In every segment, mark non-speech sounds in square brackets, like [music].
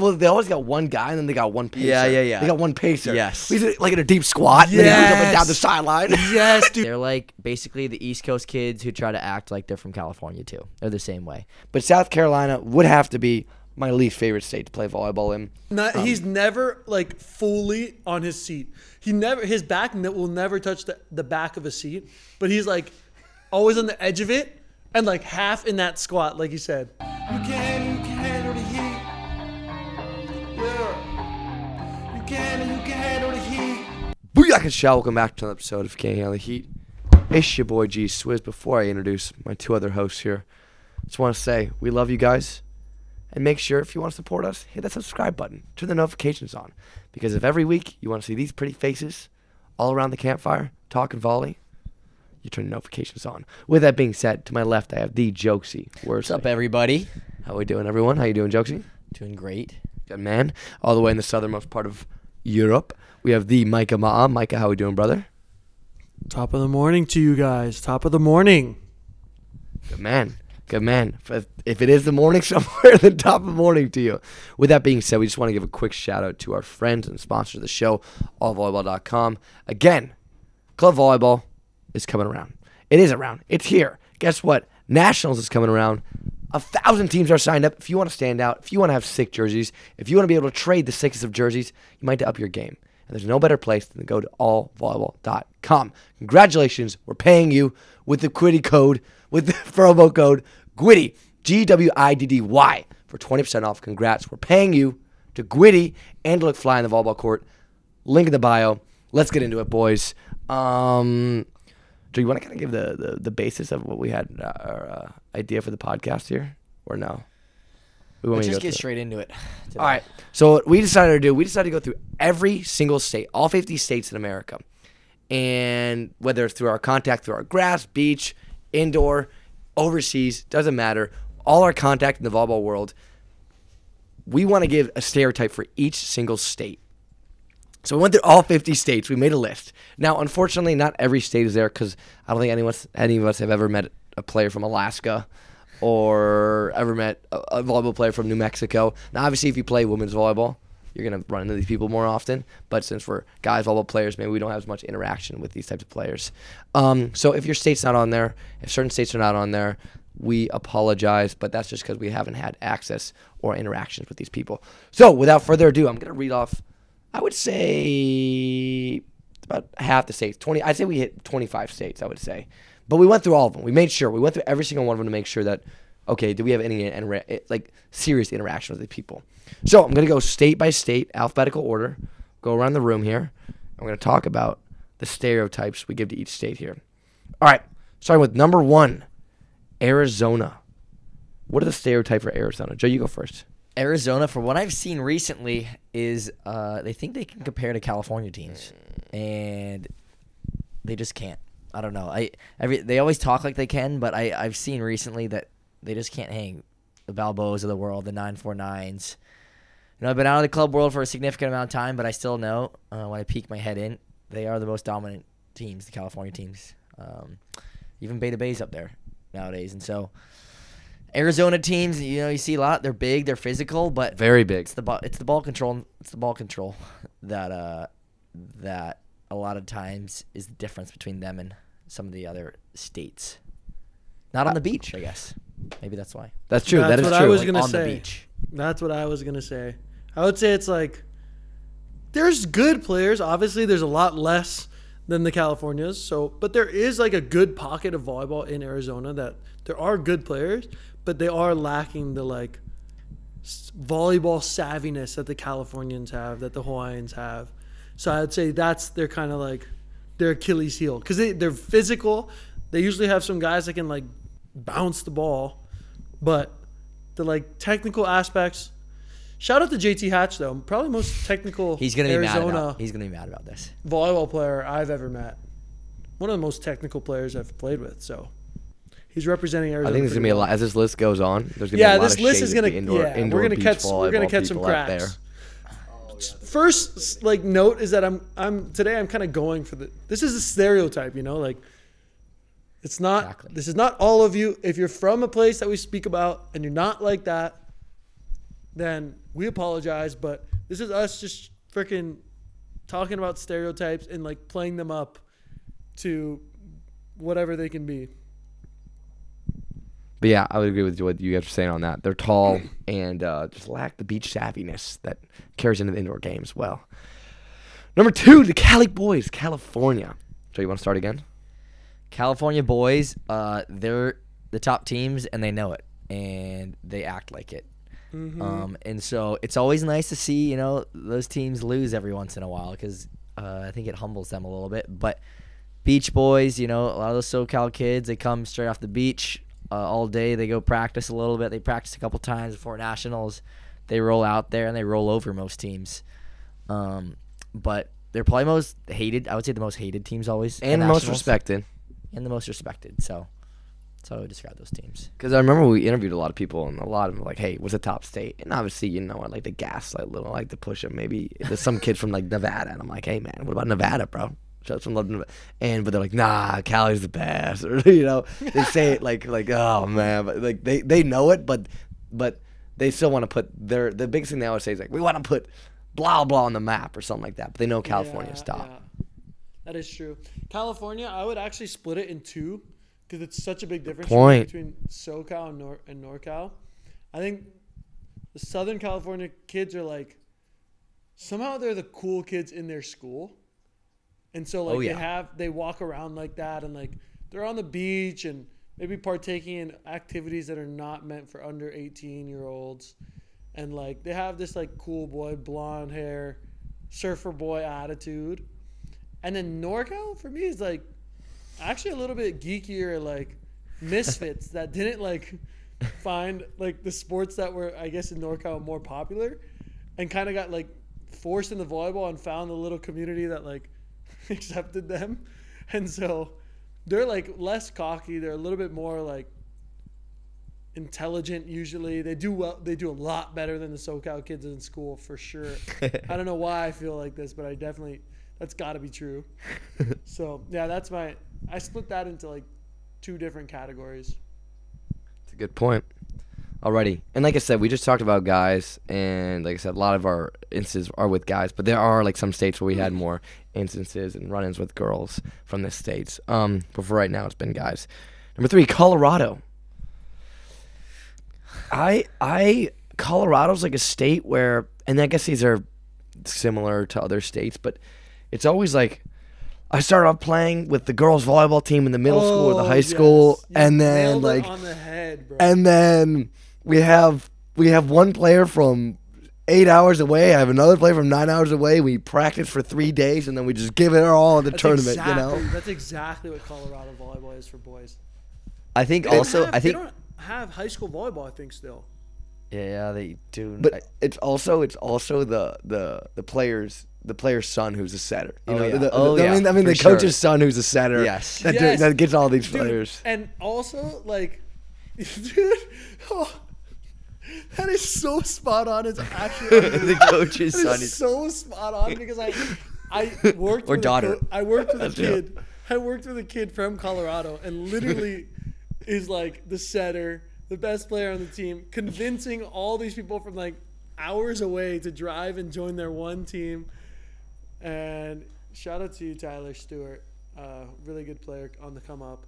well, they always got one guy, and then they got one pacer. Yeah, yeah, yeah. They got one pacer. Yes. He's like in a deep squat, and then he goes up and down the sideline. [laughs] Yes, dude. They're like basically the East Coast kids who try to act like they're from California too. They're the same way. But South Carolina would have to be my least favorite state to play volleyball in. Not, Um, he's never like fully on his seat. He never his back will never touch the, the back of a seat, but he's like always on the edge of it and like half in that squat, like you said. You Booyaka Shah, welcome back to another episode of Can't Handle the Heat. It's your boy G Swizz. Before I introduce my two other hosts here, just want to say we love you guys. And make sure if you want to support us, hit that subscribe button. Turn the notifications on. Because if every week you want to see these pretty faces all around the campfire talking volley, you turn the notifications on. With that being said, to my left I have the Jokesy. What's up, everybody? How we doing, everyone? How you doing, Jokesy? Doing great. Good man. All the way in the southernmost part of Europe, we have the Micah Ma'a. Micah, how we doing, brother? Top of the morning to you guys. Top of the morning. Good man. Good man. If, if it is the morning [laughs] somewhere, then top of the morning to you. With that being said, we just want to give a quick shout out to our friends and sponsors of the show, allvolleyball.com. Again, club volleyball is coming around. It is around. It's here. Guess what? Nationals is coming around. A thousand teams are signed up. If you want to stand out, if you want to have sick jerseys, if you want to be able to trade the sickest of jerseys, you might up your game. And there's no better place than to go to allvolleyball.com. Congratulations, we're paying you with the Gwiddy code, with the [laughs] promo code GWIDDY, G W I D D Y, for 20% off. Congrats, we're paying you to Gwitty and to look fly in the volleyball court. Link in the bio. Let's get into it, boys. Um, do you want to kind of give the, the, the basis of what we had, our uh, idea for the podcast here, or no? We Let's just get through it? straight into it. [laughs] All right. So what we decided to do, we decided to go through every single state, all 50 states in America. And whether it's through our contact through our grass, beach, indoor, overseas, doesn't matter. All our contact in the volleyball world, we want to give a stereotype for each single state. So we went through all 50 states. We made a list. Now, unfortunately, not every state is there because I don't think anyone, any of us have ever met a player from Alaska or ever met a, a volleyball player from New Mexico. Now, obviously, if you play women's volleyball, you're going to run into these people more often. But since we're guys volleyball players, maybe we don't have as much interaction with these types of players. Um, so if your state's not on there, if certain states are not on there, we apologize, but that's just because we haven't had access or interactions with these people. So without further ado, I'm going to read off, I would say about half the states. 20, I'd say we hit 25 states, I would say. But we went through all of them. We made sure. We went through every single one of them to make sure that, okay, do we have any eh, like serious interaction with the people? So I'm going to go state by state, alphabetical order, go around the room here. I'm going to talk about the stereotypes we give to each state here. All right, starting with number one, Arizona. What are the stereotype for Arizona? Joe, you go first. Arizona, from what I've seen recently, is uh, they think they can compare to California teams, and they just can't. I don't know. I every they always talk like they can, but I I've seen recently that they just can't hang. The Balboas of the world, the nine four nines. You know, I've been out of the club world for a significant amount of time, but I still know uh, when I peek my head in, they are the most dominant teams, the California teams. Um, even Beta Bay's up there nowadays, and so Arizona teams, you know, you see a lot. They're big, they're physical, but Very big. it's the ball. It's the ball control. It's the ball control [laughs] that uh that a lot of times is the difference between them and some of the other states. Not on uh, the beach, I guess. Maybe that's why. That's true. That's that is what true. I was Like, gonna on the say. beach. That's what I was gonna say. I would say it's like there's good players. Obviously, there's a lot less than the Californias. So, but there is like a good pocket of volleyball in Arizona that there are good players, but they are lacking the like volleyball savviness that the Californians have, that the Hawaiians have. So I'd say that's their kind of like their Achilles heel because they they're physical. They usually have some guys that can like bounce the ball, but the like technical aspects. Shout out to JT Hatch though, probably most technical He's gonna be mad Arizona about. He's gonna be mad about this. volleyball player I've ever met. One of the most technical players I've played with. So he's representing Arizona. I think there's gonna be a lot as this list goes on. There's gonna Yeah, be a lot this of list is gonna indoor, yeah. indoor we're gonna catch we're gonna catch some cracks. First, like note is that I'm I'm today I'm kind of going for the. This is a stereotype, you know, like it's not. Exactly. This is not all of you. If you're from a place that we speak about and you're not like that, then we apologize. But this is us just freaking talking about stereotypes and like playing them up to whatever they can be. But yeah, I would agree with what you guys are saying on that. They're tall [clears throat] and uh, just lack the beach savviness that carries into the indoor games well. Number two, the Cali Boys, California. So you want to start again? California boys, uh, they're the top teams and they know it and they act like it. Um, and so it's always nice to see you know those teams lose every once in a while because uh, I think it humbles them a little bit. But Beach Boys, you know, a lot of those SoCal kids, they come straight off the beach uh, all day. They go practice a little bit. They practice a couple times before nationals. They roll out there and they roll over most teams. Um, but they're probably most hated. I would say the most hated teams always, And most respected. and the most respected. So that's how I would describe those teams. Because I remember we interviewed a lot of people, and a lot of them were like, "Hey, what's the top state?" And obviously, you know, I like to gas like little, I like to push them. Maybe there's some kids from like Nevada, and I'm like, "Hey, man, what about Nevada, bro?" Love to Nevada. And but they're like, "Nah, Cali's the best," [laughs] or you know, they say it like like, "Oh man," but like they they know it, but but they still want to put their the biggest thing they always say is like, "We want to put blah blah on the map" or something like that. But they know California's Yeah, top. yeah. That is true. California, I would actually split it in two because it's such a big difference between SoCal and, Nor- and NorCal. I think the Southern California kids are like somehow they're the cool kids in their school, and so oh, like Oh, yeah. they have they walk around like that and like they're on the beach and maybe partaking in activities that are not meant for under 18 year olds and like they have this like cool boy blonde hair surfer boy attitude and then norcal for me is like actually a little bit geekier like misfits [laughs] that didn't like find like the sports that were i guess in norcal more popular and kind of got like forced into volleyball and found a little community that like [laughs] accepted them. And so they're like less cocky. They're a little bit more like intelligent usually. They do well they do a lot better than the socal kids in school for sure. [laughs] I don't know why i feel like this but i definitely that's got to be true. [laughs] So yeah that's my i split that into like two different categories. It's a good point. Alrighty, and like I said, we just talked about guys, and like I said, a lot of our instances are with guys, but there are like some states where we had more instances and run-ins with girls from the states. Um, but for right now, it's been guys. Number three, Colorado. I I Colorado's like a state where, and I guess these are similar to other states, but it's always like. I started off playing with the girls volleyball team in the middle school or the Oh, high school, yes. You and then like the head and then we have we have one player from eight hours away. I have another player from nine hours away. We practice for three days, and then we just give it our all in the that's tournament. exactly, You know, that's exactly what colorado volleyball is for boys I think They also have- I think they don't have high school volleyball i think still yeah, yeah they do. I- but it's also it's also the the the players. The player's son, who's a setter. You Oh, know, yeah. the, Oh, the- I yeah, mean, I mean, for the sure. coach's son, who's a setter. Yes. that, do- Yes. that gets all these Dude, players. And also, like, [laughs] dude, oh, that is so spot on. It's actually [laughs] the coach's That son is is so spot on because I, I [laughs] worked Or with daughter. Co- I worked with a That's kid. I worked with a kid from Colorado, and literally [laughs] is like the setter, the best player on the team, convincing all these people from like hours away to drive and join their one team. And shout out to you, Tyler Stewart, uh, really good player on the come up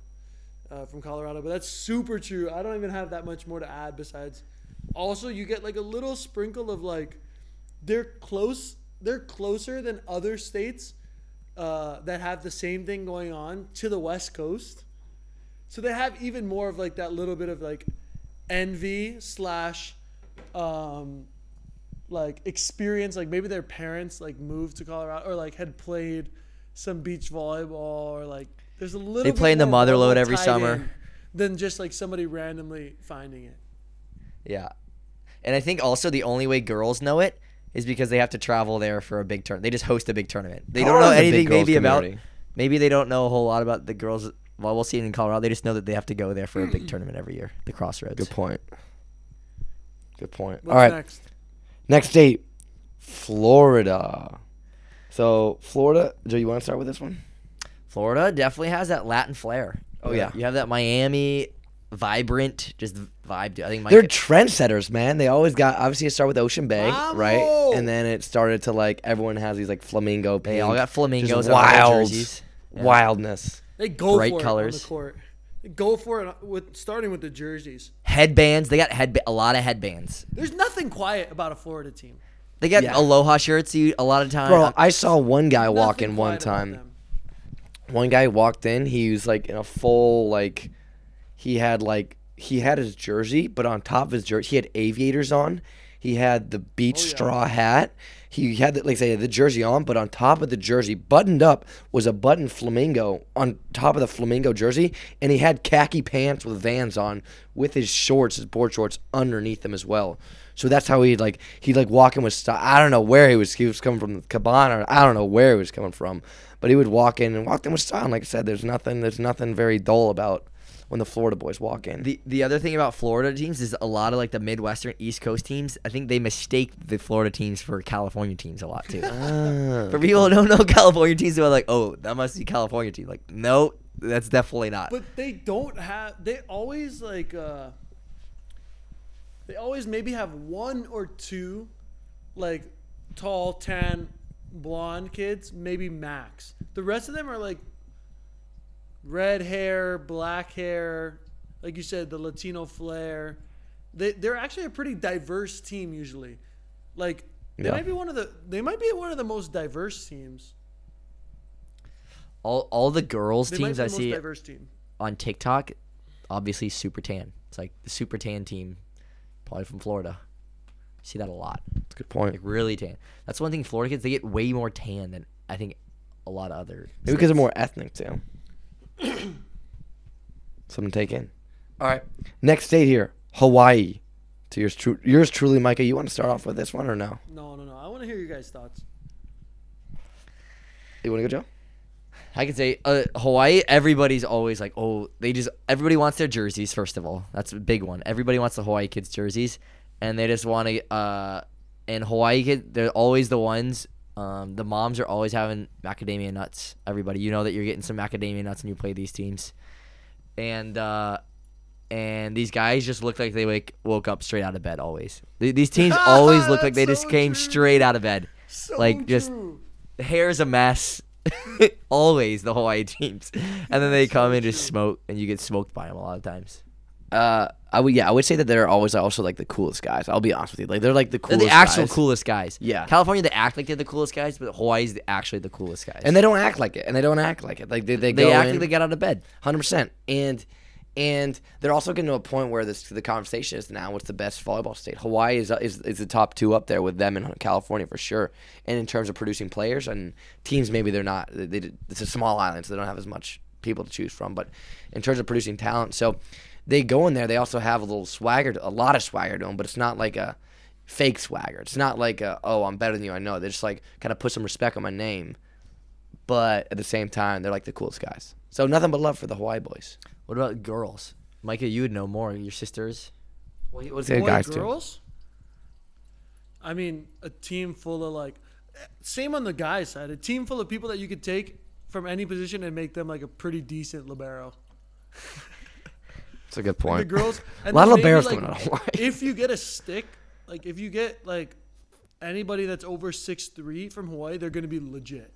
uh, from Colorado. But that's super true. I don't even have that much more to add besides. Also, you get like a little sprinkle of like they're close. They're closer than other states uh, that have the same thing going on to the West Coast. So they have even more of like that little bit of like envy slash um, like experience. Like maybe their parents like moved to Colorado or like had played some beach volleyball or like there's a little. They bit play in the more Motherlode every summer. than just like somebody randomly finding it. Yeah. And I think also the only way girls know it is because they have to travel there for a big tournament. They just host a big tournament. They don't know Colorado's a big anything girls' maybe about community. maybe they don't know a whole lot about the girls volleyball scene in Colorado. They just know that they have to go there for a big [clears throat] tournament every year, the Crossroads. Good point. Good point. What's All right, next? next state, Florida. So Florida, Joe, you want to start with this one? Florida definitely has that Latin flair. Oh, yeah. You have that Miami vibrant, just vibe. to- I think They're Micah, trendsetters, man. They always got obviously it started with Ocean Bay, right? And then it started to like everyone has these like flamingo. they all got flamingos just wild. Yeah. wildness. They go Bright for it on colors. the court. They go for it with starting with the jerseys. Headbands. They got head a lot of headbands. There's nothing quiet about a Florida team. They got Yeah. aloha shirts you- a lot of times. Bro, I saw one guy walk in one time. One guy walked in. He was like in a full like, he had like he had his jersey, but on top of his jersey, he had aviators on. He had the beach Oh, yeah. straw hat. He had the, like say the jersey on, but on top of the jersey, buttoned up, was a button flamingo on top of the flamingo jersey, and he had khaki pants with Vans on, with his shorts, his board shorts underneath them as well. So that's how he'd like he'd like walk in with style. I don't know where he was. He was coming from the cabana. I don't know where he was coming from, but he would walk in and walk in with style. And like I said, there's nothing. There's nothing very dull about when the Florida boys walk in. The the other thing about Florida teams is a lot of like the Midwestern East Coast teams. I think they mistake the Florida teams for California teams a lot too. Ah. [laughs] for people who don't know California teams, they're like, "Oh, that must be California team." Like, no, that's definitely not. But they don't have. They always like. uh They always maybe have one or two, like, tall, tan, blonde kids, maybe max. The rest of them are like red hair, black hair, like you said, the Latino flair. They they're actually a pretty diverse team usually. Like they Yeah. might be one of the they might be one of the most diverse teams. all all the girls They might teams be I most see diverse team. on TikTok, obviously super tan. It's like the super tan team, probably from Florida. See that a lot. That's a good point. Like really tan. That's one thing. Florida kids they get way more tan than I think a lot of other. Maybe because they're more ethnic too. [clears throat] Something to take in. All right, next state here, Hawaii. To yours, tru- yours truly, Micah. You want to start off with this one or no? No, no, no. I want to hear your guys' thoughts. You want to go, Joe? I can say uh, Hawaii. Everybody's always like, oh, they just everybody wants their jerseys. First of all, that's a big one. Everybody wants the Hawaii kids jerseys, and they just want to. Uh, and Hawaii kid, they're always the ones. Um, the moms are always having macadamia nuts. Everybody, you know that you're getting some macadamia nuts when you play these teams, and uh, and these guys just look like they wake woke up straight out of bed. Always, Th- these [laughs] teams always look like they That's just came true. straight out of bed. So Like, just- true. The hair's a mess. [laughs] Always the Hawaii teams, and then they So come and just true. smoke, and you get smoked by them a lot of times. Uh, I would yeah, I would say that they're always also like the coolest guys. I'll be honest with you, like they're like the They're coolest. the actual guys. coolest guys. Yeah. California, they act like they're the coolest guys, but Hawaii's the, actually the coolest guys. and they don't act like it, and they don't act like it. Like they they, they go act in, like they got out of bed. hundred percent, and and they're also getting to a point where this the conversation is now what's the best volleyball state. Hawaii is is is the top two up there with them and California for sure. And in terms of producing players and teams, maybe they're not. They, they, it's a small island, so they don't have as much people to choose from. But in terms of producing talent, so they go in there. They also have a little swagger, a lot of swagger to them, but it's not like a fake swagger. It's not like a oh I'm better than you. I know. They just like kind of put some respect on my name, but at the same time they're like the coolest guys. So nothing but love for the Hawaii boys. What about girls? Micah, you would know more. Your sisters. Well, what's the Boy, guys too? girls? I mean, a team full of like, same on the guys side. A team full of people that you could take from any position and make them like a pretty decent libero. [laughs] That's a good Like, point. [laughs] the girls, and a lot of then maybe, liberos like, coming out of [laughs] Hawaii. If you get a stick, like if you get like anybody that's over six three from Hawaii, they're gonna be legit.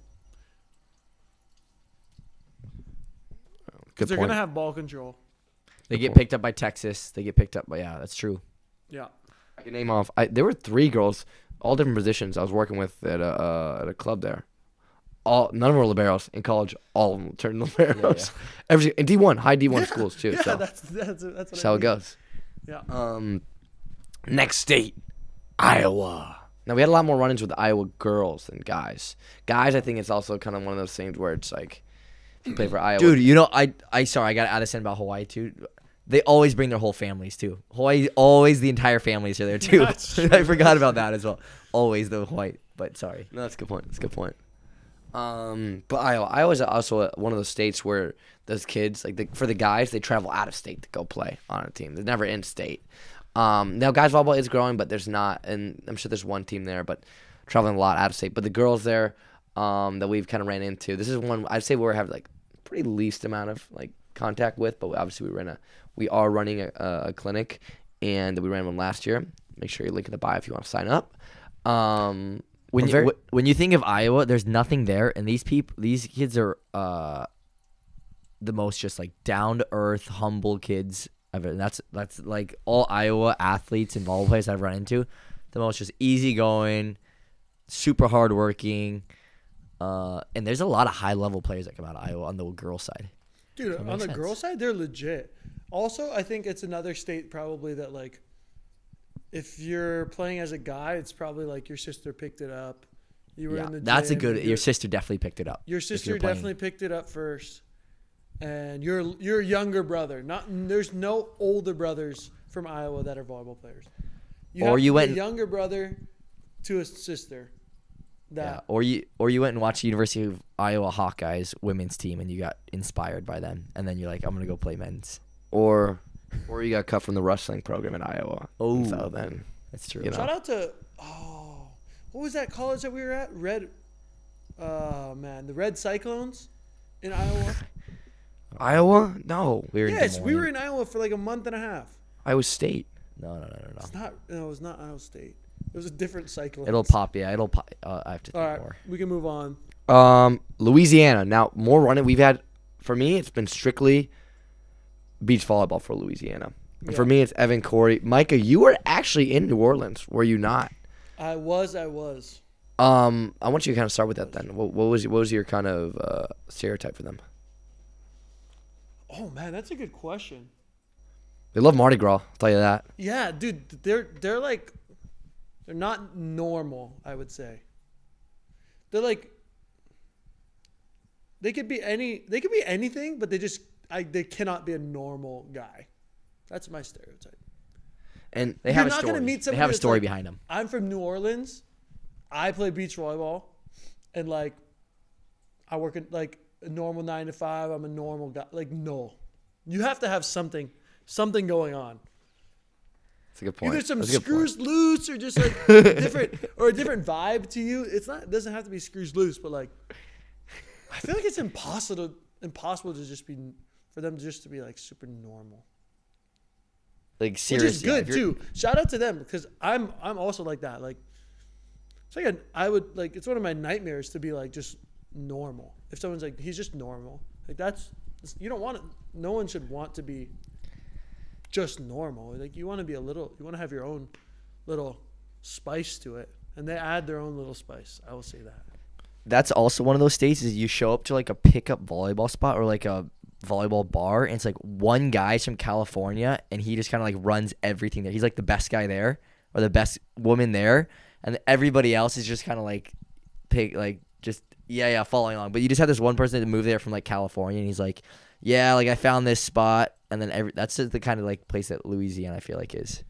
Good Because they're point. gonna have ball control. They Good get point. picked up by Texas. They get picked up by yeah, that's true. Yeah. I can name off. I, there were three girls, all different positions. I was working with at a uh, at a club there. All none of them were liberos in college. All of them turned [laughs] liberos. Every in D one, high D one schools too. Yeah, so that's that's that's that's I how it goes. Yeah. Um, next state, Iowa. Now we had a lot more run-ins with Iowa girls than guys. Guys, I think it's also kind of one of those things where it's like, if you play for Iowa, Dude, you know, I I sorry, I got out of send about Hawaii too. They always bring their whole families too. Hawaii, always the entire families are there too. [laughs] [laughs] I forgot about that as well. Always the Hawaii, but sorry. No, that's a good point. That's a good point. Um, but Iowa, Iowa's also one of those states where those kids, like the, for the guys, they travel out of state to go play on a team. They're never in state. Um, now guys volleyball is growing, but there's not, and I'm sure there's one team there, but traveling a lot out of state. But the girls there, um, that we've kind of ran into, this is one I'd say we're having like pretty least amount of like contact with, but obviously we ran a we are running a, a clinic, and we ran one last year. Make sure you link in the bio if you want to sign up. Um, when I'm you, very- wh- when you think of Iowa, there's nothing there, and these people, these kids are uh, the most just like down to earth, humble kids ever. And that's that's like all Iowa athletes and volleyball players I've run into, the most just easygoing, super hardworking, uh, and there's a lot of high level players that come out of Iowa on the girl side. Dude, on the sense. girl side, they're legit. Also, I think it's another state probably that like, if you're playing as a guy, it's probably like your sister picked it up. You were Yeah, in the that's a good. Your, sister definitely picked it up. your sister definitely picked it up first, and your your younger brother. Not there's no older brothers from Iowa that are volleyball players. You Or you went- a younger brother to a sister. Yeah, That or you or you went and watched the University of Iowa Hawkeyes women's team and you got inspired by them, and then you're like, I'm gonna go play men's. or or you got cut from the wrestling program in Iowa. Oh. so then That's true. You know. shout out to oh, what was that college that we were at? Red. Oh man, the Red Cyclones in Iowa. [laughs] Iowa, no, We were in yes, we were in Iowa for like a month and a half. Iowa State. No, no, no, no, no. It's not. No, it was not Iowa State. It was a different Cyclones. It'll pop. Yeah, it'll pop. Uh, I have to think All right, more. we can move on. Um, Louisiana. Now more running. We've had for me, it's been strictly beach volleyball for Louisiana. And For me, it's Evan Corey. Micah, you were actually in New Orleans, were you not? I was. I was. Um, I want you to kind of start with that then. What, what was what was your kind of uh, stereotype for them? Oh man, that's a good question. They love Mardi Gras. I'll tell you that. Yeah, dude, they're they're like they're not normal, I would say. They're like they could be any they could be anything, but they just I they cannot be a normal guy. That's my stereotype. And They You're have a not story. meet they have a story like- behind them. I'm from New Orleans. I play beach volleyball and like I work at like a normal 9 to 5. I'm a normal guy. Like no. You have to have something something going on. that's a good point. Either some a point. screws loose or just like [laughs] different or a different vibe to you. It's not it doesn't have to be screws loose, but like I feel like it's impossible impossible to just be for them just to be like super normal. Like seriously, Which is good too. Shout out to them because I'm I'm also like that. Like it's like a, I would like it's one of my nightmares to be like just normal. If someone's like he's just normal, like that's you don't want it. No one should want to be just normal. Like you want to be a little. You want to have your own little spice to it, and they add their own little spice. I will say that. That's also one of those states is you show up to like a pickup volleyball spot or like a volleyball bar, and it's like one guy's from California, and he just kind of like runs everything there. He's like the best guy there or the best woman there, and everybody else is just kind of like pick like just yeah yeah following along. But you just have this one person that moved there from like California, and he's like, yeah, like I found this spot, and then every that's just the kind of like place that Louisiana I feel like is.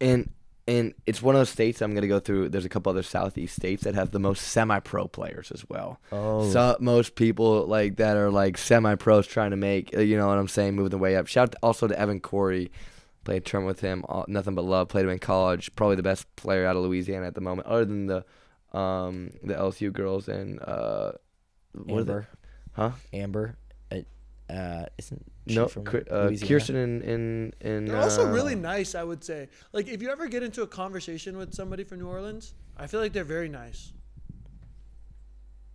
and and it's one of those states I'm gonna go through. There's a couple other southeast states that have the most semi-pro players as well. Oh. so most people like that are like semi-pros trying to make, uh, you know what I'm saying, moving the way up. Shout out also to Evan Corey, played a term with him, all, nothing but love. Played him in college, probably the best player out of Louisiana at the moment, other than the um the LSU girls and uh what are they? Amber, Huh? Amber, uh, uh, isn't No, from uh, Louisiana? Kirsten in in in. They're also uh, really nice. I would say. Like if you ever get into a conversation with somebody from New Orleans, I feel like they're very nice.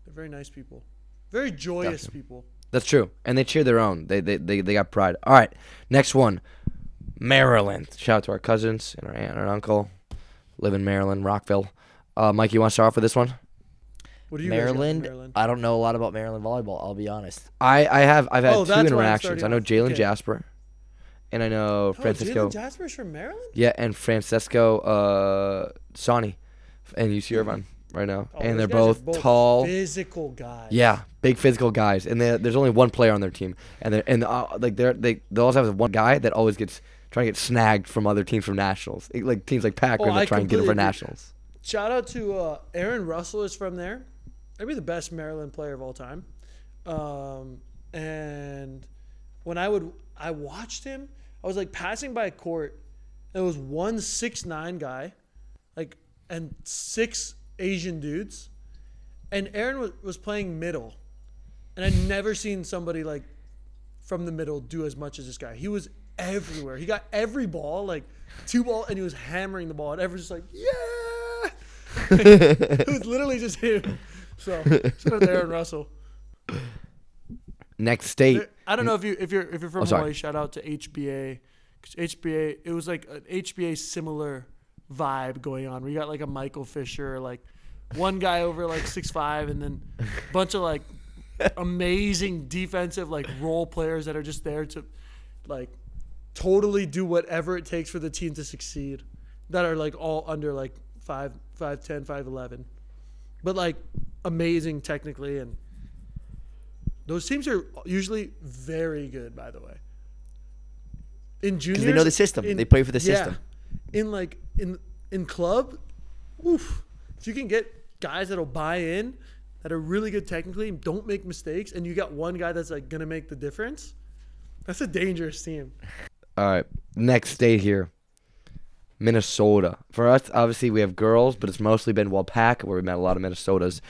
They're very nice people. Very joyous Gotcha. people. That's true, and they cheer their own. They they they, they got pride. All right, next one, Maryland. Shout out to our cousins and our aunt and uncle, live in Maryland, Rockville. Uh, Mike, you want to start off with this one? What do you guys got from Maryland, Maryland? I don't know a lot about Maryland volleyball. I'll be honest. I I have I've had Oh, two that's why I'm interactions. I starting know off. Jalen Okay. Jasper, and I know Oh, Francesco. Jalen Jasper's from Maryland. yeah, and Francesco uh, Sani, and UC Irvine right now, Oh, and they're guys are both, tall. physical guys. Yeah, big physical guys, and they, there's only one player on their team, and they're and uh, like they're they they also have one guy that always gets trying to get snagged from other teams from nationals, It- like teams like Packard Oh, that I try and get him for completely agree. nationals. Shout out to uh, Aaron Russell is from there. Maybe the best Maryland player of all time. Um, and when I would I watched him, I was like passing by a court. There was one six nine guy, like and six Asian dudes, and Aaron was, was playing middle, and I'd never seen somebody like from the middle do as much as this guy. He was everywhere. He got every ball, like two ball, and he was hammering the ball, and everyone's just like, yeah. [laughs] it was literally just him. So shout out to Aaron Russell. Next state. I don't know if you if you're if you're from Oh. Hawaii, shout out to HBA. HBA, it was like uh, an HBA similar vibe going on. We got like a Michael Fisher, like one guy over like six five, and then a bunch of like amazing defensive like role players that are just there to like totally do whatever it takes for the team to succeed. That are like all under like five five ten five eleven, but like amazing technically and those teams are usually very good, by the way. In juniors, they know the system. in- They play for the yeah. system. In like in in club, oof. If you can get guys that'll buy in, that are really good technically, don't make mistakes, and you got one guy that's like gonna make the difference, that's a dangerous team. All right. Next state here. Minnesota. For us, obviously, we have girls, but it's mostly been Waupaca where we met a lot of Minnesotas.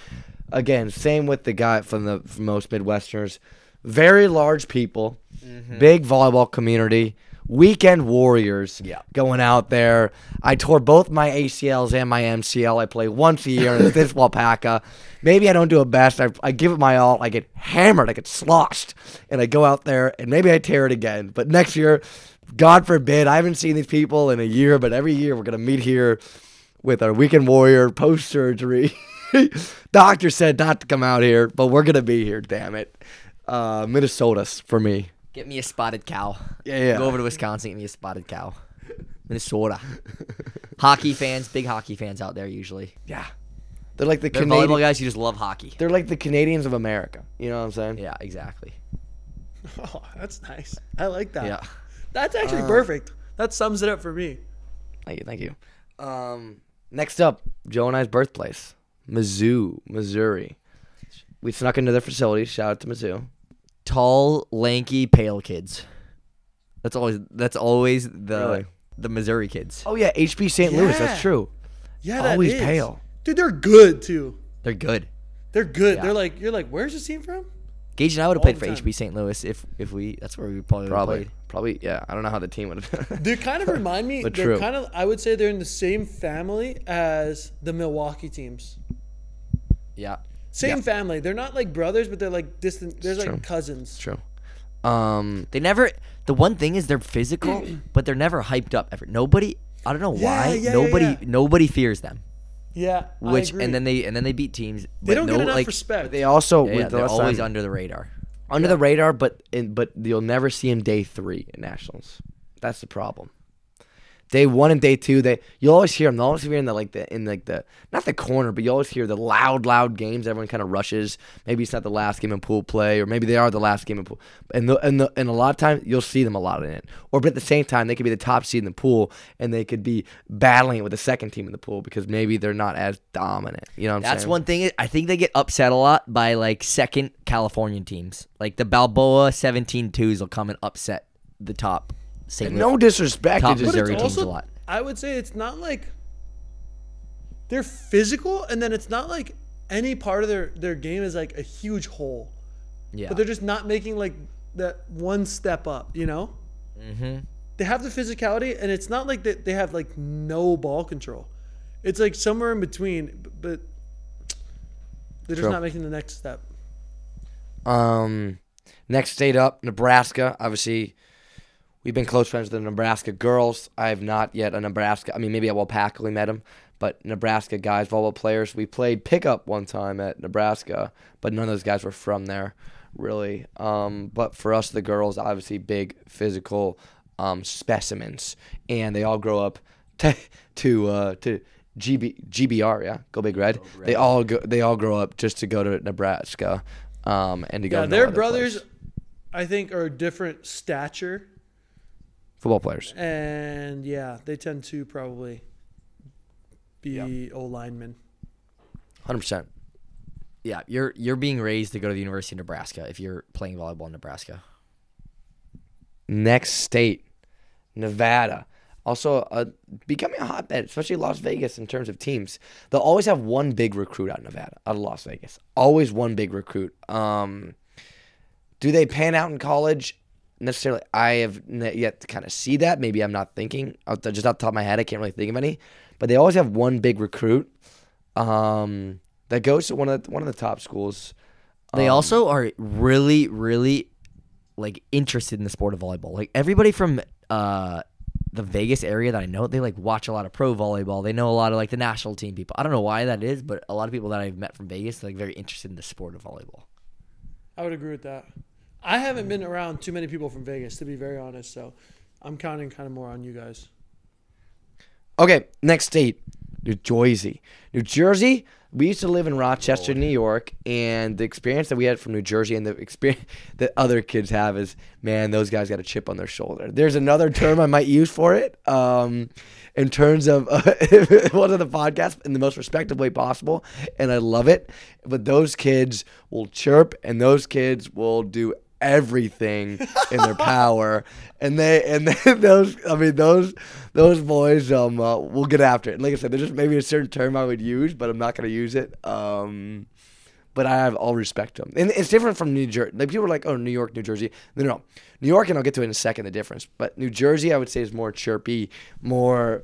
Again, same with the guy from the from most Midwesterners. Very large people, mm-hmm. big volleyball community, weekend warriors. Yeah. Going out there. I tore both my ACLs and my MCL. I play once a year, and it's this [laughs] Waupaca. Maybe I don't do it best. I, I give it my all. I get hammered. I get sloshed. And I go out there, and maybe I tear it again. But next year, God forbid, I haven't seen these people in a year, but every year we're going to meet here with our weekend warrior post surgery. [laughs] Doctor said not to come out here, but we're going to be here, damn it. Uh, Minnesota's for me. Get me a spotted cow. Yeah, yeah. Go over to Wisconsin, get me a spotted cow. Minnesota. hockey fans, big hockey fans out there usually. Yeah. They're like the They're Canadian. volleyball guys who just love hockey. They're like the Canadians of America. You know what I'm saying? Yeah, exactly. [laughs] Oh, that's nice. I like that. Yeah. That's actually perfect. That sums it up for me. Thank you, thank you. Um, next up, Joe and I's birthplace, Mizzou, Missouri. We snuck into their facility. Shout out to Mizzou. Tall, lanky, pale kids. That's always that's always the Really? the Missouri kids. Oh yeah, HB St. Louis. That's true. Yeah, that Always is. pale. Dude, they're good too. They're good. They're good. Yeah. They're like you're like, where's this team from? Gage and I would have played for time. HB St. Louis if if we that's where we probably, Probably, Probably. Probably. Yeah, I don't know how the team would have. They kind of remind me. [laughs] But they're true. kind of. I would say they're in the same family as the Milwaukee teams. Yeah. Same Yeah. family. They're not like brothers, but they're like distant. They're It's like true. cousins. true. Um, They never the one thing is they're physical, [clears throat] but they're never hyped up ever. Nobody I don't know Yeah, why. yeah, yeah, nobody yeah. nobody fears them. Yeah, I Which agree. and then they and then they beat teams. they but don't no, get enough like, respect. they also Yeah, with yeah, the they're always under the radar. Under the radar, but in, but you'll never see him day three in nationals. That's the problem. Day one and day two, they you'll always hear them. They'll always hear in the like the in like the not the corner, but you always hear the loud, loud games. Everyone kind of rushes. Maybe it's not the last game in pool play, or maybe they are the last game in pool. And the, and the, and a lot of times you'll see them a lot in it. Or but at the same time, they could be the top seed in the pool, and they could be battling it with the second team in the pool because maybe they're not as dominant. You know what I'm That's saying? one thing. I think they get upset a lot by like second Californian teams. Like the Balboa 17-2s will come and upset the top. St. And Louis. no disrespect. Top it just- But Missouri it's teams also, a lot. I would say it's not like they're physical, and then it's not like any part of their their game is like a huge hole. Yeah. But they're just not making like that one step up. You know. mm-hmm. They have the physicality, and it's not like that they have like no ball control. It's like somewhere in between, b- but they're just True. not making the next step. Um, next state up, Nebraska. Obviously, we've been close friends with the Nebraska girls. I have not yet a Nebraska. I mean, maybe at Waupaca we met them, but Nebraska guys, volleyball players. We played pickup one time at Nebraska, but none of those guys were from there, really. Um, but for us, the girls, obviously, big physical um, specimens, and they all grow up [laughs] to to uh, to. GB, GBR, yeah, go big red. They all go, they all grow up just to go to Nebraska, um, and to go. Yeah, to no their other brothers, place. I think, are different stature, football players. and yeah, they tend to probably be O linemen. Hundred percent. Yeah, you're you're being raised to go to the University of Nebraska if you're playing volleyball in Nebraska. Next state, Nevada. Also, uh, becoming a hotbed, especially Las Vegas in terms of teams. They'll always have one big recruit out of Nevada, out of Las Vegas. Always one big recruit. Um, do they pan out in college? Necessarily I have n- yet to kind of see that. Maybe I'm not thinking just off the top of my head. I can't really think of any, but they always have one big recruit um, that goes to one of the, one of the top schools. They Um, also are really, really like interested in the sport of volleyball. Like everybody from uh the Vegas area that I know, they like watch a lot of pro volleyball. They know a lot of like the national team people. I don't know why that is, but a lot of people that I've met from Vegas are like very interested in the sport of volleyball. I would agree with that. I haven't been around too many people from Vegas, to be very honest. So I'm counting kind of more on you guys. Okay, next state, New Jersey. New Jersey, we used to live in Rochester, New York, and the experience that we had from New Jersey and the experience [laughs] that other kids have is, man, those guys got a chip on their shoulder. There's another term I might use for it um, in terms of [laughs] uh, one of the podcasts in the most respectful way possible, and I love it. But those kids will chirp, and those kids will do everything in their [laughs] power. And they and [laughs] they, those i mean those those boys um uh, will get after it. And like i said there's just maybe a certain term i would use but i'm not going to use it um but i have all respect to them and it's different from new jersey like people are like oh new york new jersey. No no new york and i'll get to it in a second the difference. But new jersey i would say is more chirpy more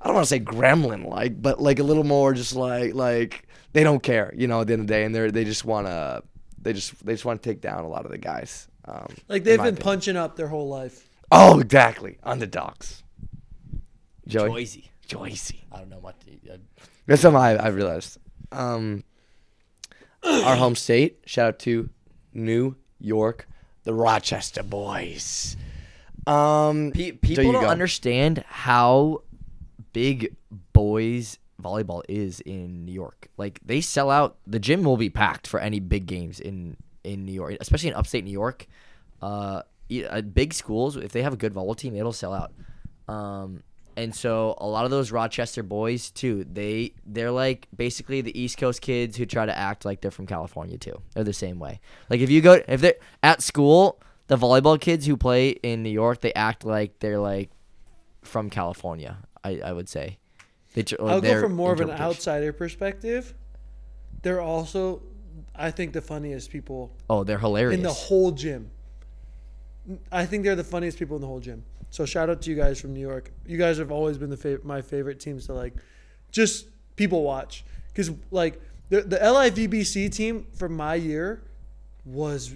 I don't want to say gremlin like, but like a little more just like like they don't care, you know, at the end of the day, and they're they just want to they just they just want to take down a lot of the guys. Um, Like they've been opinion. punching up their whole life. Oh, exactly, on underdogs. Joey, Joyzy. Joycey. I don't know what. To, uh, That's something I, I realized. Um, [coughs] our home state. Shout out to New York, the Rochester boys. Um, Pe- people you don't go. understand how big boys volleyball is in New York. Like they sell out. The gym will be packed for any big games in in New York, especially in upstate New York. Uh, uh, big schools, if they have a good volleyball team, it'll sell out. Um, and so a lot of those Rochester boys too, they they're like basically the East Coast kids who try to act like they're from California too. They're the same way. Like if you go if they're at school, the volleyball kids who play in New York, they act like they're like from California. I, I would say. They, I'll go from more of an outsider perspective. They're also, I think, the funniest people Oh, they're hilarious. in the whole gym. I think they're the funniest people in the whole gym. So shout out to you guys from New York. You guys have always been the fav- my favorite teams to like, just people watch because like the the LIVBC team from my year was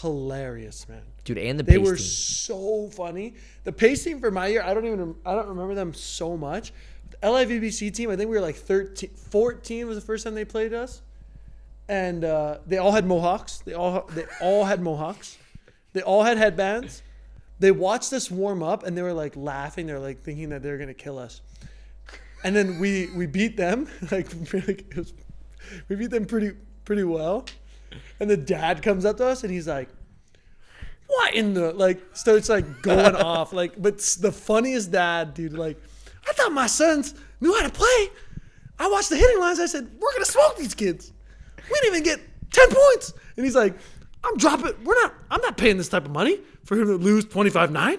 hilarious, man. Dude, and the They were team. so funny. The pace team for my year, I don't even I don't remember them so much. LIVBC team, I think we were like 13, 14 was the first time they played us, and uh, they all had mohawks. They all they all had mohawks. They all had headbands. They watched us warm up and they were like laughing. They're like thinking that they're gonna kill us. And then we we beat them [laughs] like [laughs] really, it was, we beat them pretty pretty well. And the dad comes up to us and he's like, "What in the like?" Starts like going [laughs] off like. But the funniest dad, dude. Like, I thought my sons knew how to play. I watched the hitting lines. I said, "We're gonna smoke these kids. We didn't even get ten points." And he's like, "I'm dropping. We're not. I'm not paying this type of money for him to lose twenty five nine,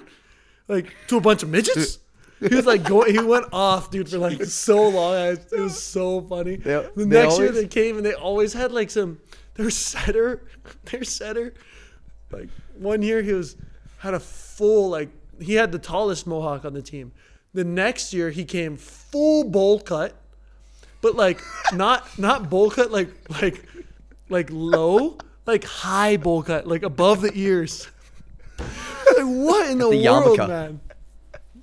like to a bunch of midgets." He was like going. He went off, dude, for like so long. I, it was so funny. They- the they next year they came and they always had like some. Their setter, [laughs] their setter, like one year he was had a full like he had the tallest mohawk on the team. The next year he came full bowl cut, but like not not bowl cut like like like low, like high bowl cut, like above the ears. like what in the, The world, yarmulke. man?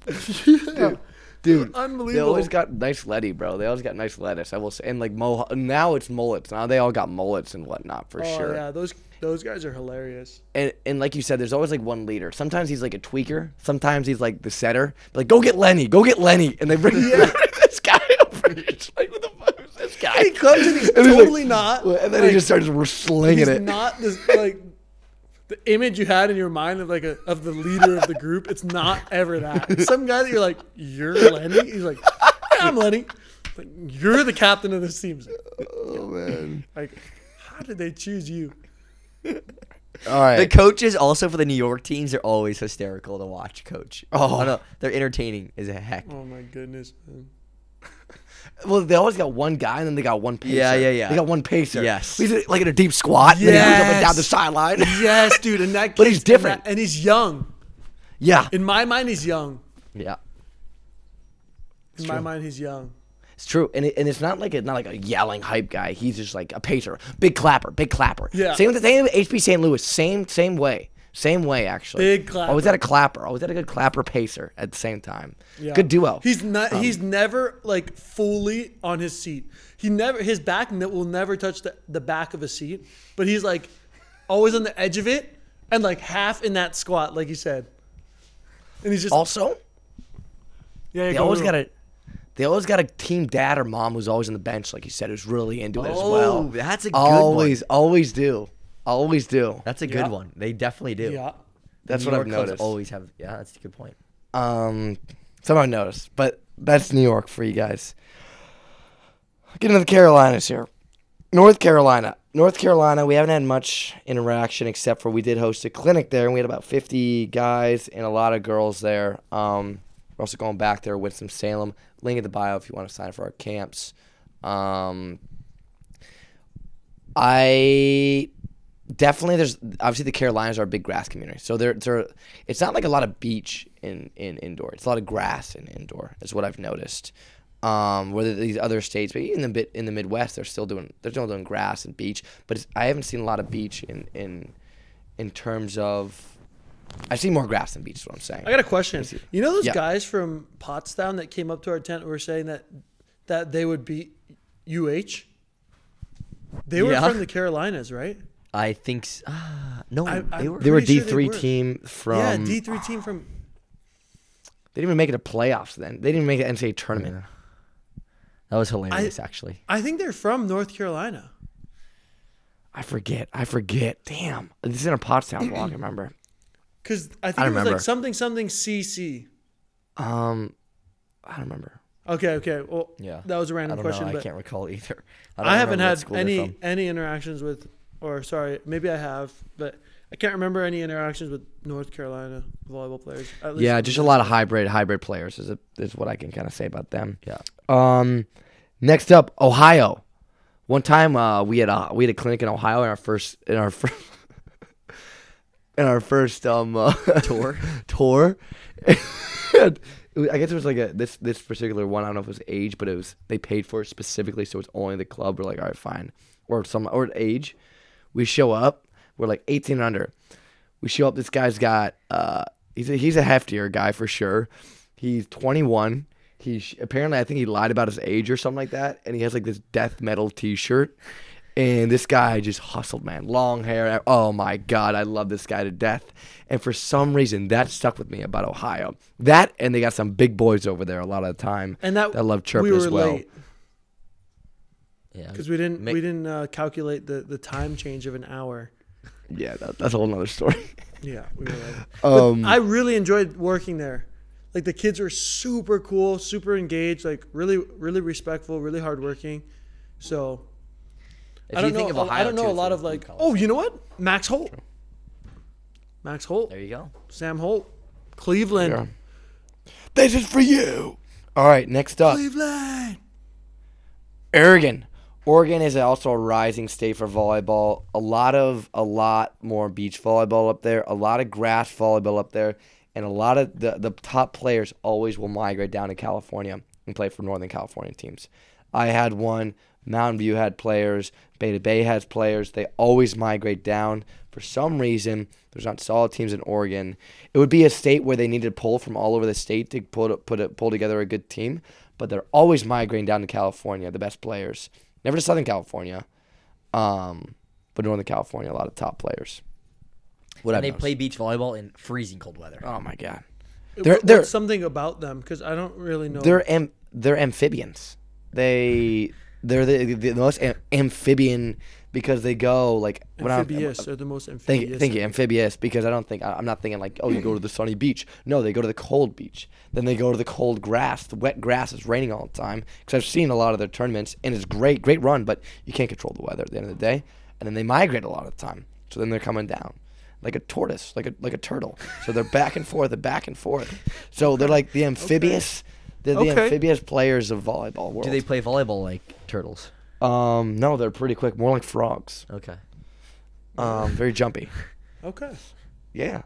[laughs] yeah. Dude, they Unbelievable. They always got nice letty, bro. They always got nice lettuce. I will say, and like mo. Now it's mullets. Now they all got mullets and whatnot for oh sure. yeah, those those guys are hilarious. And and like you said, there's always like one leader. Sometimes he's like a tweaker. Sometimes he's like the setter. Like, go get Lenny. Go get Lenny. And they bring [laughs] [laughs] this guy over. You're like, what the fuck is this guy? And he comes and he's And he's like- totally not. And then like, he just starts slinging he's it. not this like the image you had in your mind of like a of the leader of the group. It's not ever that. [laughs] Some guy that you're like, you're Lenny. He's like, yeah, I'm Lenny. Like, you're the captain of this team. Like, oh man. [laughs] Like, how did they choose you? All right. The coaches also for the New York teams are always hysterical to watch. Coach. Oh. no, they're entertaining as a heck. Oh my goodness, man. Well, they always got one guy and then they got one pacer. Yeah, yeah, yeah. They got one pacer. Yes. He's like in a deep squat. And then he up and down the sideline. [laughs] yes, dude, and that. [laughs] But he's different. and, that- and he's young. yeah. In my mind, he's young. Yeah. In my mind, he's young. It's true, and it, and it's not like a not like a yelling hype guy. He's just like a pacer, big clapper, big clapper. Yeah. Same with the same with HB St. Louis. Same same way, same way actually. Big clapper. Oh, always had a clapper. Oh, always had a good clapper pacer at the same time. Yeah. Good duo. He's not. Um, he's never like fully on his seat. He never. His back will never touch the, the back of a seat, but he's like always on the edge of it and like half in that squat, like you said. And he's just also yeah. they go, always got a they always got a team dad or mom who's always on the bench, like you said, who's really into it as Oh, well. that's a good always, one. always do, always do. That's a good Yeah. one. They definitely do. Yeah. That's New what York I've clubs noticed. Always have. Yeah, that's a good point. Um, some I've noticed, but that's New York for you guys. Get into the Carolinas here. North Carolina. North Carolina, we haven't had much interaction except for we did host a clinic there, and we had about 50 guys and a lot of girls there. Um, we're also going back there with some Salem. Link in the bio if you want to sign up for our camps. Um, I definitely there's obviously the Carolinas are a big grass community, so there there it's not like a lot of beach in in indoor. It's a lot of grass in indoor. Is what I've noticed. Um, whether these other states, but even the bit in the Midwest, they're still doing they're still doing grass and beach, but it's, I haven't seen a lot of beach in in in terms of. I see more grass than beach. Is what I'm saying. I got a question. You know those Yeah. guys from Pottstown that came up to our tent were saying that that they would beat UH. They were Yeah. from the Carolinas, right? I think. s- Ah, no, I- they were. they were D sure three were. team from. yeah, D three team from. They didn't even make it to playoffs. Then they didn't make the NCAA tournament. That was hilarious, actually. I think they're from North Carolina. I forget. I forget. Damn. This is in a Pottstown [clears throat] vlog. I remember. Because I think I it was remember. like something something CC. Um, I don't remember. Okay, okay. Well, Yeah. that was a random don't question, know. I can't recall either. I, don't haven't had any any interactions with, or sorry, maybe I have, but I can't remember any interactions with North Carolina volleyball players. At least Yeah, just a lot of hybrid hybrid players is a, is what I can kind of say about them. Yeah. Um, next up, Ohio. One time, uh, we had a we had a clinic in Ohio in our first in our first [laughs] in our first um uh, Tour? [laughs] tour. And was- I guess it was like a this this particular one. I don't know if it was age, but it was they paid for it specifically, so it's only the club. We're like, all right, fine, or some or age. We show up. We're like 18 and under. We show up. This guy's got uh, he's a, he's a heftier guy for sure. He's 21. He apparently I think he lied about his age or something like that, and he has like this death metal T-shirt. And this guy just hustled, man. Long hair. Oh my God, I love this guy to death. And for some reason, that stuck with me about Ohio. That and they got some big boys over there a lot of the time and that that love chirp we were as well. late Yeah. because we didn't Ma- we didn't uh, calculate the the time change of an hour. [laughs] Yeah, that, that's a whole nother story. [laughs] Yeah, we were. Um, I really enjoyed working there. Like the kids were super cool, super engaged, like really really respectful, really hardworking. So If I don't you think know. of I don't know too, a lot of like. Oh, you know what? Max Holt. Max Holt. There you go. Sam Holt. Cleveland. Yeah. This is for you. All right, next up, Cleveland. Oregon. Oregon is also a rising state for volleyball. A lot of a lot more beach volleyball up there. A lot of grass volleyball up there, and a lot of the the top players always will migrate down to California and play for Northern California teams. I had one. Mountain View had players. Bay to Bay has players. They always migrate down. For some reason, there's not solid teams in Oregon. It would be a state where they needed to pull from all over the state to put put a, pull together a good team, but they're always migrating down to California. The best players, never to Southern California, um, but Northern California, a lot of top players. What And I've they noticed. play beach volleyball in freezing cold weather. Oh my god, What- They're- what's they're- something about them because I don't really know. they're am- they're amphibians. They they're the, the most am- amphibian because they go like when I'm- amphibious are the most amphibious. you, thank you, amphibious. Because I don't think I- I'm not thinking like, oh, you go to the [clears throat] sunny beach. No, they go to the cold beach. Then they go to the cold grass. The wet grass is raining all the time. Because I've seen a lot of their tournaments, and it's great, great run. But you can't control the weather at the end of the day. And then they migrate a lot of the time. So then they're coming down, like a tortoise, like a like a turtle. So they're back and forth and back and forth. So they're like the [laughs] amphibious. They're the Okay. amphibious players of volleyball world. Do they play volleyball like turtles? Um, no, they're pretty quick. More like frogs. Okay. Um, very jumpy. [laughs] Okay. Yeah.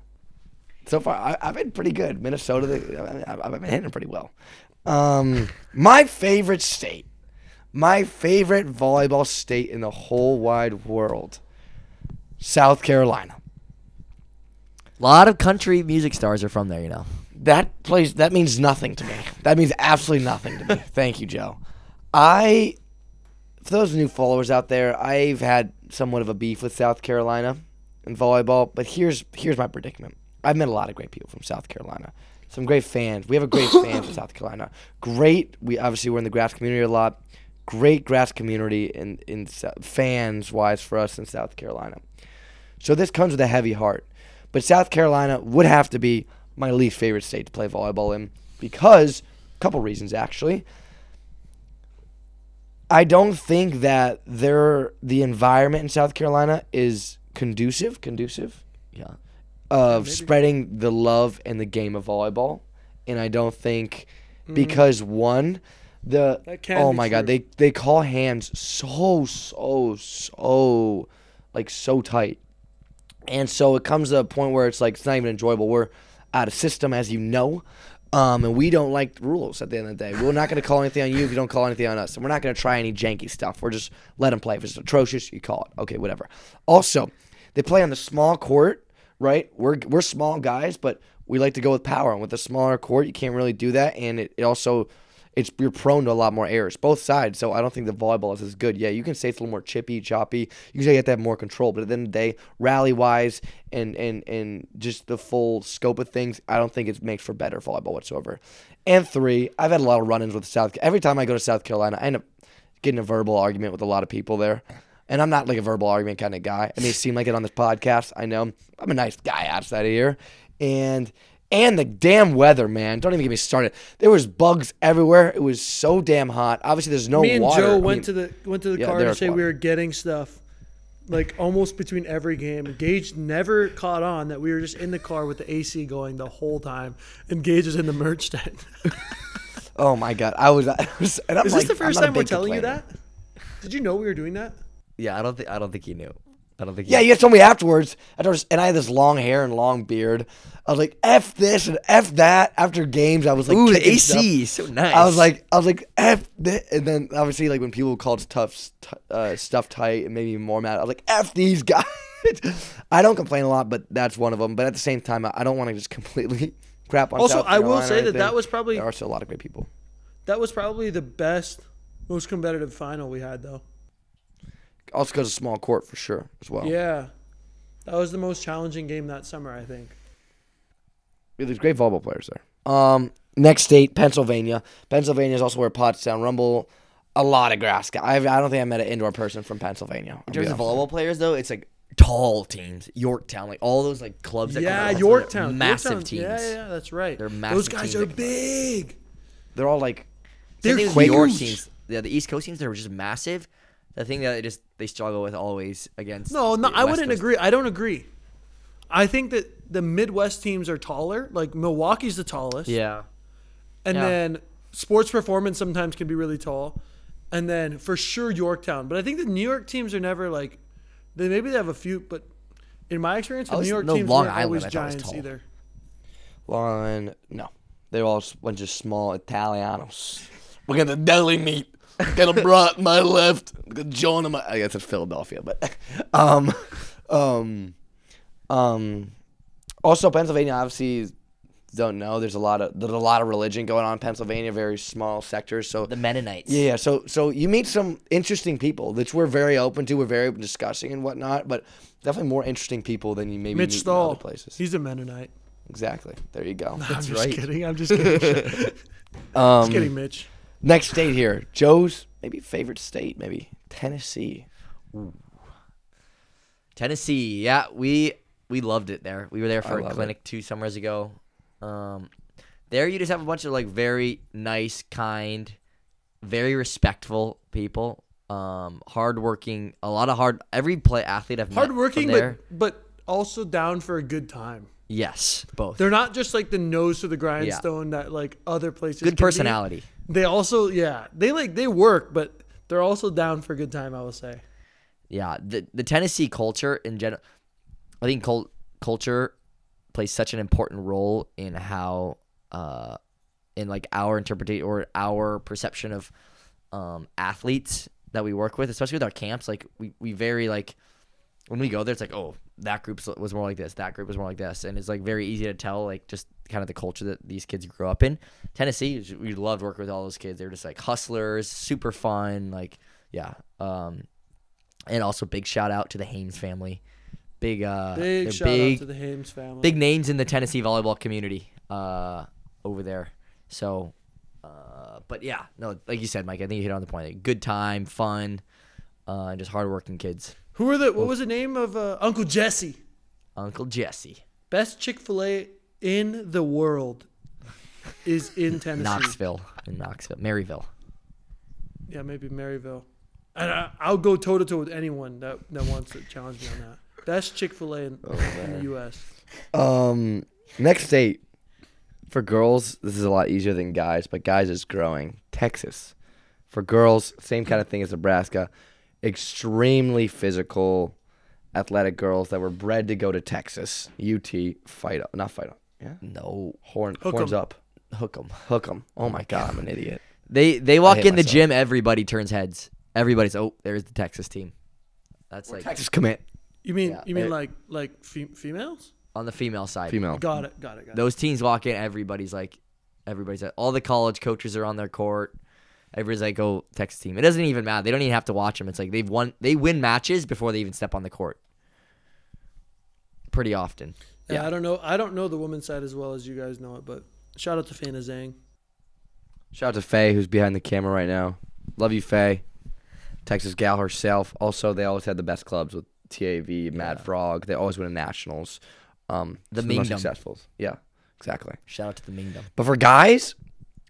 So far, I, I've been pretty good. Minnesota, they, I, I've been hitting pretty well. Um, [laughs] my favorite state, my favorite volleyball state in the whole wide world, South Carolina. A lot of country music stars are from there, you know. That plays that means nothing to me. That means absolutely nothing to me. [laughs] Thank you, Joe. I for those new followers out there, I've had somewhat of a beef with South Carolina in volleyball, but here's here's my predicament. I've met a lot of great people from South Carolina. Some great fans. We have a great fan in [coughs] South Carolina. Great. We obviously we're in the grass community a lot. Great grass community in in fans wise for us in South Carolina. So this comes with a heavy heart. But South Carolina would have to be my least favorite state to play volleyball in because a couple reasons actually. I don't think that their the environment in South Carolina is conducive, conducive Yeah. of spreading the love and the game of volleyball. And I don't think mm. because one the That can oh be my god, true. they they call hands so so so like so tight. And so it comes to a point where it's like it's not even enjoyable. We're out of system as you know. Um, and we don't like rules at the end of the day. We're not going to call anything on you if you don't call anything on us. And we're not going to try any janky stuff. We're just let them play. If it's atrocious, you call it. Okay, whatever. Also, they play on the small court, right? We're we're small guys, but we like to go with power. And with a smaller court, you can't really do that. And it, it also it's you're prone to a lot more errors, both sides. So I don't think the volleyball is as good. Yeah, you can say it's a little more chippy, choppy. You can say you have to have more control, but at the end of the day, rally wise and and and just the full scope of things, I don't think it makes for better volleyball whatsoever. And three, I've had a lot of run-ins with South. Every time I go to South Carolina, I end up getting a verbal argument with a lot of people there. And I'm not like a verbal argument kind of guy. I may seem like it on this podcast. I know I'm a nice guy outside of here, and and the damn weather, man. Don't even get me started. There was bugs everywhere. It was so damn hot. Obviously, there's no Me and water. Joe I went mean, to the went to the Yeah, car there to was say we water. were getting stuff, like almost between every game. Gage never caught on that we were just in the car with the AC going the whole time, and Gage was in the merch tent. [laughs] Oh my god, I was. I was and I'm Is like, this the first time we're big telling you that? Did you know we were doing that? Yeah, I don't think I don't think he knew. I don't think. Yeah, you told me afterwards. I told, and I had this long hair and long beard. I was like, "F this and F that." After games, I was like, Ooh, the kicking stuff. AC, so nice. I was like, I was like, F this. And then obviously, like when people called tough uh, stuff tight and made me more mad, I was like, F these guys. [laughs] I don't complain a lot, but that's one of them. But at the same time, I- don't want to just [laughs] completely crap on. Also, I will say that that was probably- there are still a lot of great people. That was probably the best, most competitive final we had, though. Also, because of small court for sure as well. Yeah, that was the most challenging game that summer, I think. Yeah, there's great volleyball players there. Um, next state, Pennsylvania. Pennsylvania is also where Pottstown Rumble. A lot of grass. I I don't think I met an indoor person from Pennsylvania. In terms of volleyball players, though, it's like tall teams. Yorktown, like all those like clubs. That come Yeah, out Yorktown, Pennsylvania, massive Yorktown- teams. Yeah, yeah, yeah, that's right. They're massive Those guys teams are that come out. big. They're all like They're Same thing with York huge. teams. Yeah, the East Coast teams they're just massive. The thing that they just they struggle with always against. No, no, the I West wouldn't Coast. agree. I don't agree. I think that the Midwest teams are taller. Like Milwaukee's the tallest. Yeah, And Yeah. then sports performance sometimes can be really tall. And then for sure Yorktown. But I think the New York teams are never like they maybe they have a few, but in my experience, the At New York no teams Long weren't Island, always I was giants tall. either. Line, no. They're all a bunch of small Italianos. Look at the deli meat. Got a brat on my [laughs] left. Got John on my. I guess it's Philadelphia, but [laughs] um, um, um. Also, Pennsylvania obviously don't know. There's a lot of there's a lot of religion going on in Pennsylvania. Very small sectors. So the Mennonites. yeah, yeah. So so you meet some interesting people that we're very open to. We're very open to discussing and whatnot. But definitely more interesting people than you maybe Mitch meet in other places. He's a Mennonite. Exactly. There you go. I'm just right. kidding. I'm just kidding. Um, [laughs] just kidding, Mitch. Next state here, Joe's maybe favorite state, maybe Tennessee. Tennessee, yeah, we we loved it there. We were there for I a clinic two summers ago. Um, there you just have a bunch of like very nice, kind, very respectful people. Um, hardworking, a lot of hard. Every play athlete I've Hardworking, but but also down for a good time. Yes, both. They're not just like the nose to the grindstone that like other places. Good be. personality. They also, yeah, they like they work, but they're also down for a good time. I will say. Yeah, the the Tennessee culture in general, I think cul- culture plays such an important role in how, uh, in like our interpretation or our perception of um, athletes that we work with, especially with our camps. Like we we very like when we go there, it's like oh that group was more like this, that group was more like this, and it's like very easy to tell like just kind of the culture that these kids grew up in. Tennessee, we loved working with all those kids. They're just like hustlers, super fun, like yeah. Um, and also big shout out to the Haynes family. Big uh Big shout big, out to the Hames family. big names in the Tennessee volleyball community uh over there. So uh but yeah, no, like you said, Mike, I think you hit on the point. Like, good time, fun, uh and just hardworking kids. Who are the? What was the name of uh, Uncle Jesse? Uncle Jesse. Best Chick Fil A in the world is in [laughs] Tennessee. Knoxville. In Knoxville. Maryville. Yeah, maybe Maryville. And I, I'll go toe to toe with anyone that, that wants to challenge me on that. Best Chick Fil A in, Oh, [laughs] in the U.S. Um, next state for girls. This is a lot easier than guys, but guys is growing. Texas. For girls, same kind of thing as Nebraska. Extremely physical, athletic girls that were bred to go to Texas. UT fight up, not fight up. Yeah, No. horn, Hook horns 'em. up, Hook 'em. hook 'em. Oh my god, I'm an idiot. They they walk hate in the myself. gym, everybody turns heads. Everybody's oh, there's the Texas team. That's like Texas [laughs] commit. You mean Yeah, you mean it- like like fe- females? on the female side. Female. Got it. Got it. Got it. Those teams walk in, everybody's like, everybody's like, all the college coaches are on their court. Everybody's like, oh, Texas team. It doesn't even matter. They don't even have to watch them. It's like they've won, they win matches before they even step on the court. Pretty often. Yeah, Yeah. I don't know. I don't know the women's side as well as you guys know it, but shout out to Fana Zhang. Shout out to Faye, who's behind the camera right now. Love you, Faye. Texas gal herself. Also, they always had the best clubs with TAV, Mad Yeah. Frog. They always win nationals. Um, The some of most Mingdom. successful. Yeah, exactly. Shout out to the Mingdom. But for guys,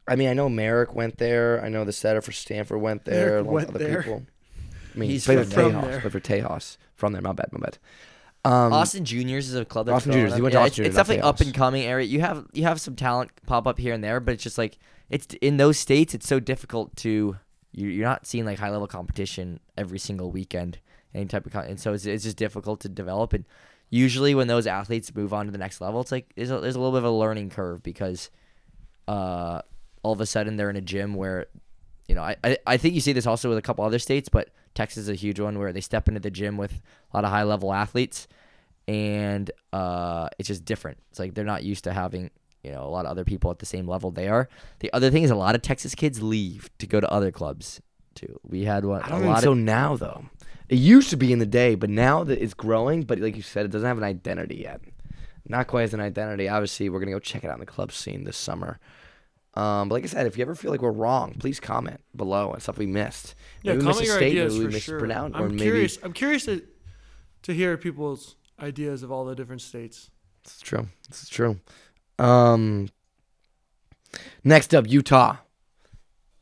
I mean, I know Merrick went there. I know the setter for Stanford went there. Merrick along with went other there. people. I mean, He's he's played from for there. Tejas. From there. Played for Tejas. From there, my bad, my bad. Um, Austin Juniors is a club that's Austin growing Juniors, he went to Yeah, Austin it's, Juniors, it's not definitely up Tejas. and coming area. You have you have some talent pop up here and there, but it's just like it's in those states. It's so difficult to you, you're not seeing like high level competition every single weekend, any type of con- and so it's, it's just difficult to develop. And usually when those athletes move on to the next level, it's like there's a, there's a little bit of a learning curve because uh, all of a sudden they're in a gym where you know, I, I, I think you see this also with a couple other states, but Texas is a huge one where they step into the gym with a lot of high level athletes and uh, it's just different. It's like they're not used to having, you know, a lot of other people at the same level they are. The other thing is a lot of Texas kids leave to go to other clubs too. We had one I a don't think lot so of now though. It used to be in the day, but now that it's growing. But like you said, it doesn't have an identity yet. Not quite as an identity. Obviously, we're gonna go check it out in the club scene this summer. Um, but like I said, if you ever feel like we're wrong, please comment below on stuff we missed. Yeah, Maybe we missed comment a your ideas maybe we sure. I'm or maybe curious. I'm curious to to hear people's ideas of all the different states. It's true. It's true. Um, next up, Utah.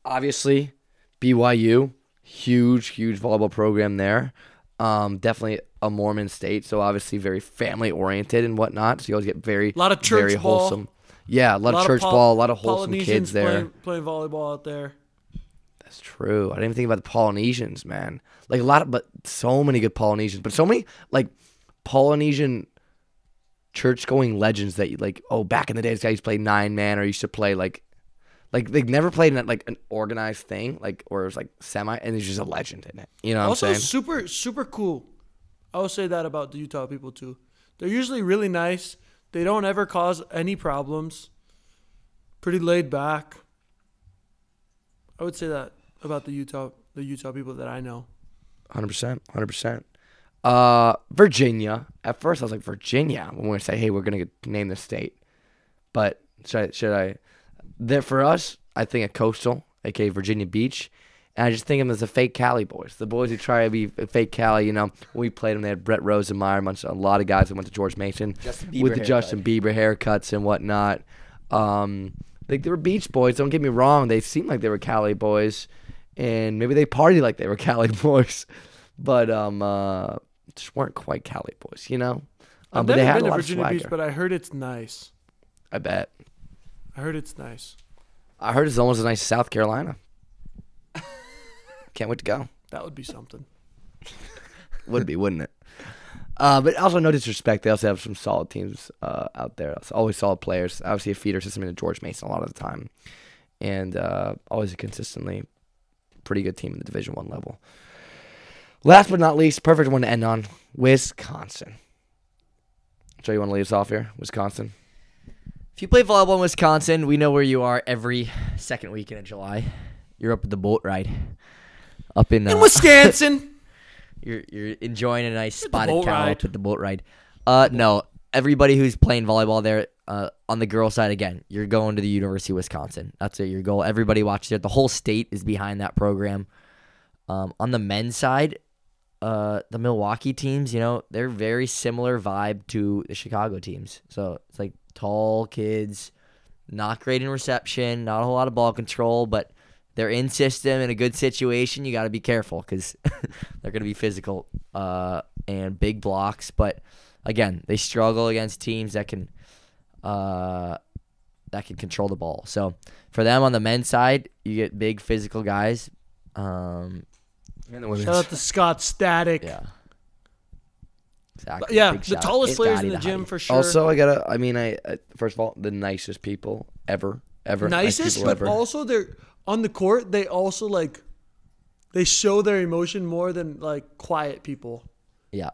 Obviously, BYU, huge, huge volleyball program there. Um, definitely a Mormon state, so obviously very family oriented and whatnot. So you always get very, A lot of church very ball. wholesome. Yeah, a lot, of church Pol- ball, a lot of wholesome kids there. playing, playing volleyball out there. That's true. I didn't even think about the Polynesians, man. Like a lot of, but so many good Polynesians, but so many like Polynesian church going legends that you like. Oh, back in the day, this guy used to play nine man or used to play like, like they've never played in like an organized thing, like or it was like semi, and he's just a legend in it. You know what also, I'm saying? Also super super cool. I will say that about the Utah people too. They're usually really nice. They don't ever cause any problems. Pretty laid back. I would say that about the Utah the Utah people that I know. Hundred percent, hundred percent. Uh, Virginia. At first, I was like Virginia when we say, "Hey, we're gonna get, name the state," but should I? Should I? There for us, I think of coastal, aka Virginia Beach, and I just think of them as the fake Cali boys, the boys who try to be fake Cali. You know, when we played them, they had Brett Rosenmeyer, a, bunch, a lot of guys that went to George Mason with Bieber the Justin Bieber haircuts and whatnot. Um, like they were beach boys. Don't get me wrong; they seemed like they were Cali boys, and maybe they partied like they were [laughs] Cali boys, but um, uh, just weren't quite Cali boys, you know. Um, I've but they never had been a to Virginia of Beach, but I heard it's nice. I bet. I heard it's nice. I heard it's almost as nice as South Carolina. [laughs] Can't wait to go. That would be something. [laughs] Would be, wouldn't it? Uh, but also, no disrespect. They also have some solid teams uh, out there. It's always solid players. Obviously, a feeder system into George Mason a lot of the time, and uh, always a consistently pretty good team in the Division One level. Last but not least, perfect one to end on: Wisconsin. So you want to lead us off here, Wisconsin? If you play volleyball in Wisconsin, we know where you are every second weekend in July. You're up at the boat ride. Up in, In uh, Wisconsin. [laughs] you're you're enjoying a nice spotted cow ride. up at the boat ride. Uh, no, everybody who's playing volleyball there, uh, on the girl side again, you're going to the University of Wisconsin. That's it, your goal. Everybody watches it. The whole state is behind that program. Um, on the men's side, uh, the Milwaukee teams, you know, they're very similar vibe to the Chicago teams. So it's like tall kids, not great in reception, not a whole lot of ball control, but they're in system in a good situation. You got to be careful because [laughs] they're going to be physical uh, and big blocks. But again, they struggle against teams that can uh, that can control the ball. So for them on the men's side, you get big physical guys. Um, And the women's. Shout out to Scott Static. yeah. Exactly. Yeah, Big the shout tallest It's players Scotty in the to gym Heidi. for sure. Also, I gotta. I mean, I, I first of all, the nicest people ever, ever. nicest, people but ever. also they're on the court. They also like they show their emotion more than like quiet people. Yeah.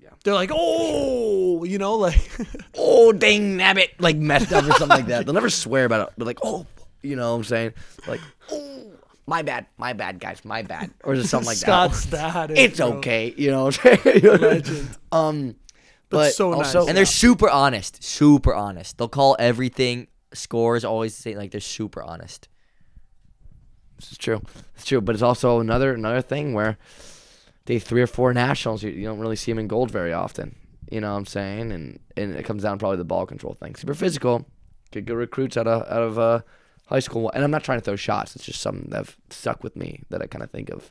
Yeah. They're like, oh, you know, like [laughs] oh dang nabbit, like messed up or something like that. [laughs] They'll never swear about it, but like, oh, you know what I'm saying? Like, oh, my bad, my bad, guys, my bad, [laughs] or just something like Scott that. Static. [laughs] It's bro. okay, you know what I'm? [laughs] Legend. um, But but so nice. also, And they're super honest. Super honest. They'll call everything scores always the same. Like they're super honest. It's true. It's true, but it's also another another thing where they three or four nationals. You, you don't really see them in gold very often. You know what I'm saying? And and it comes down probably the ball control thing. Super physical. Get good recruits out of out of uh, high school. And I'm not trying to throw shots. It's just something that have stuck with me that I kind of think of.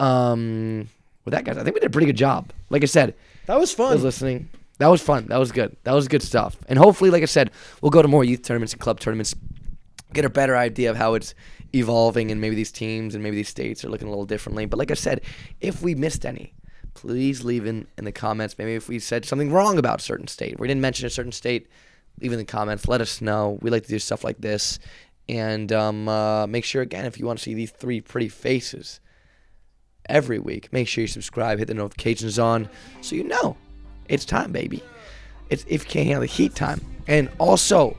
Um, with that guys, I think we did a pretty good job. Like I said, That was I fun. was listening. That was fun. That was good. That was good stuff. And hopefully, like I said, we'll go to more youth tournaments and club tournaments, get a better idea of how it's evolving, and maybe these teams and maybe these states are looking a little differently. But like I said, if we missed any, please leave in, in the comments. Maybe if we said something wrong about a certain state, we didn't mention a certain state, leave in the comments. Let us know. We like to do stuff like this. And um, uh, make sure, again, if you want to see these three pretty faces every week, make sure you subscribe, hit the notifications on so you know it's time, baby. It's if you can't handle the heat time. And also,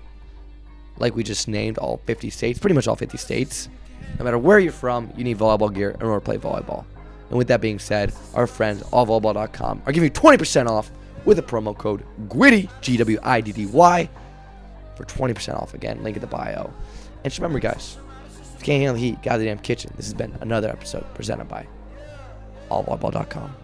like we just named all 50 states, pretty much all 50 states, no matter where you're from, you need volleyball gear in order to play volleyball. And with that being said, our friends allvolleyball.com are giving you 20% off with a promo code GWIDDY, G W I D D Y, for 20% off. Again, link in the bio. And just remember, guys, if you can't handle the heat, get out of the damn kitchen. This has been another episode presented by allvolleyball.com.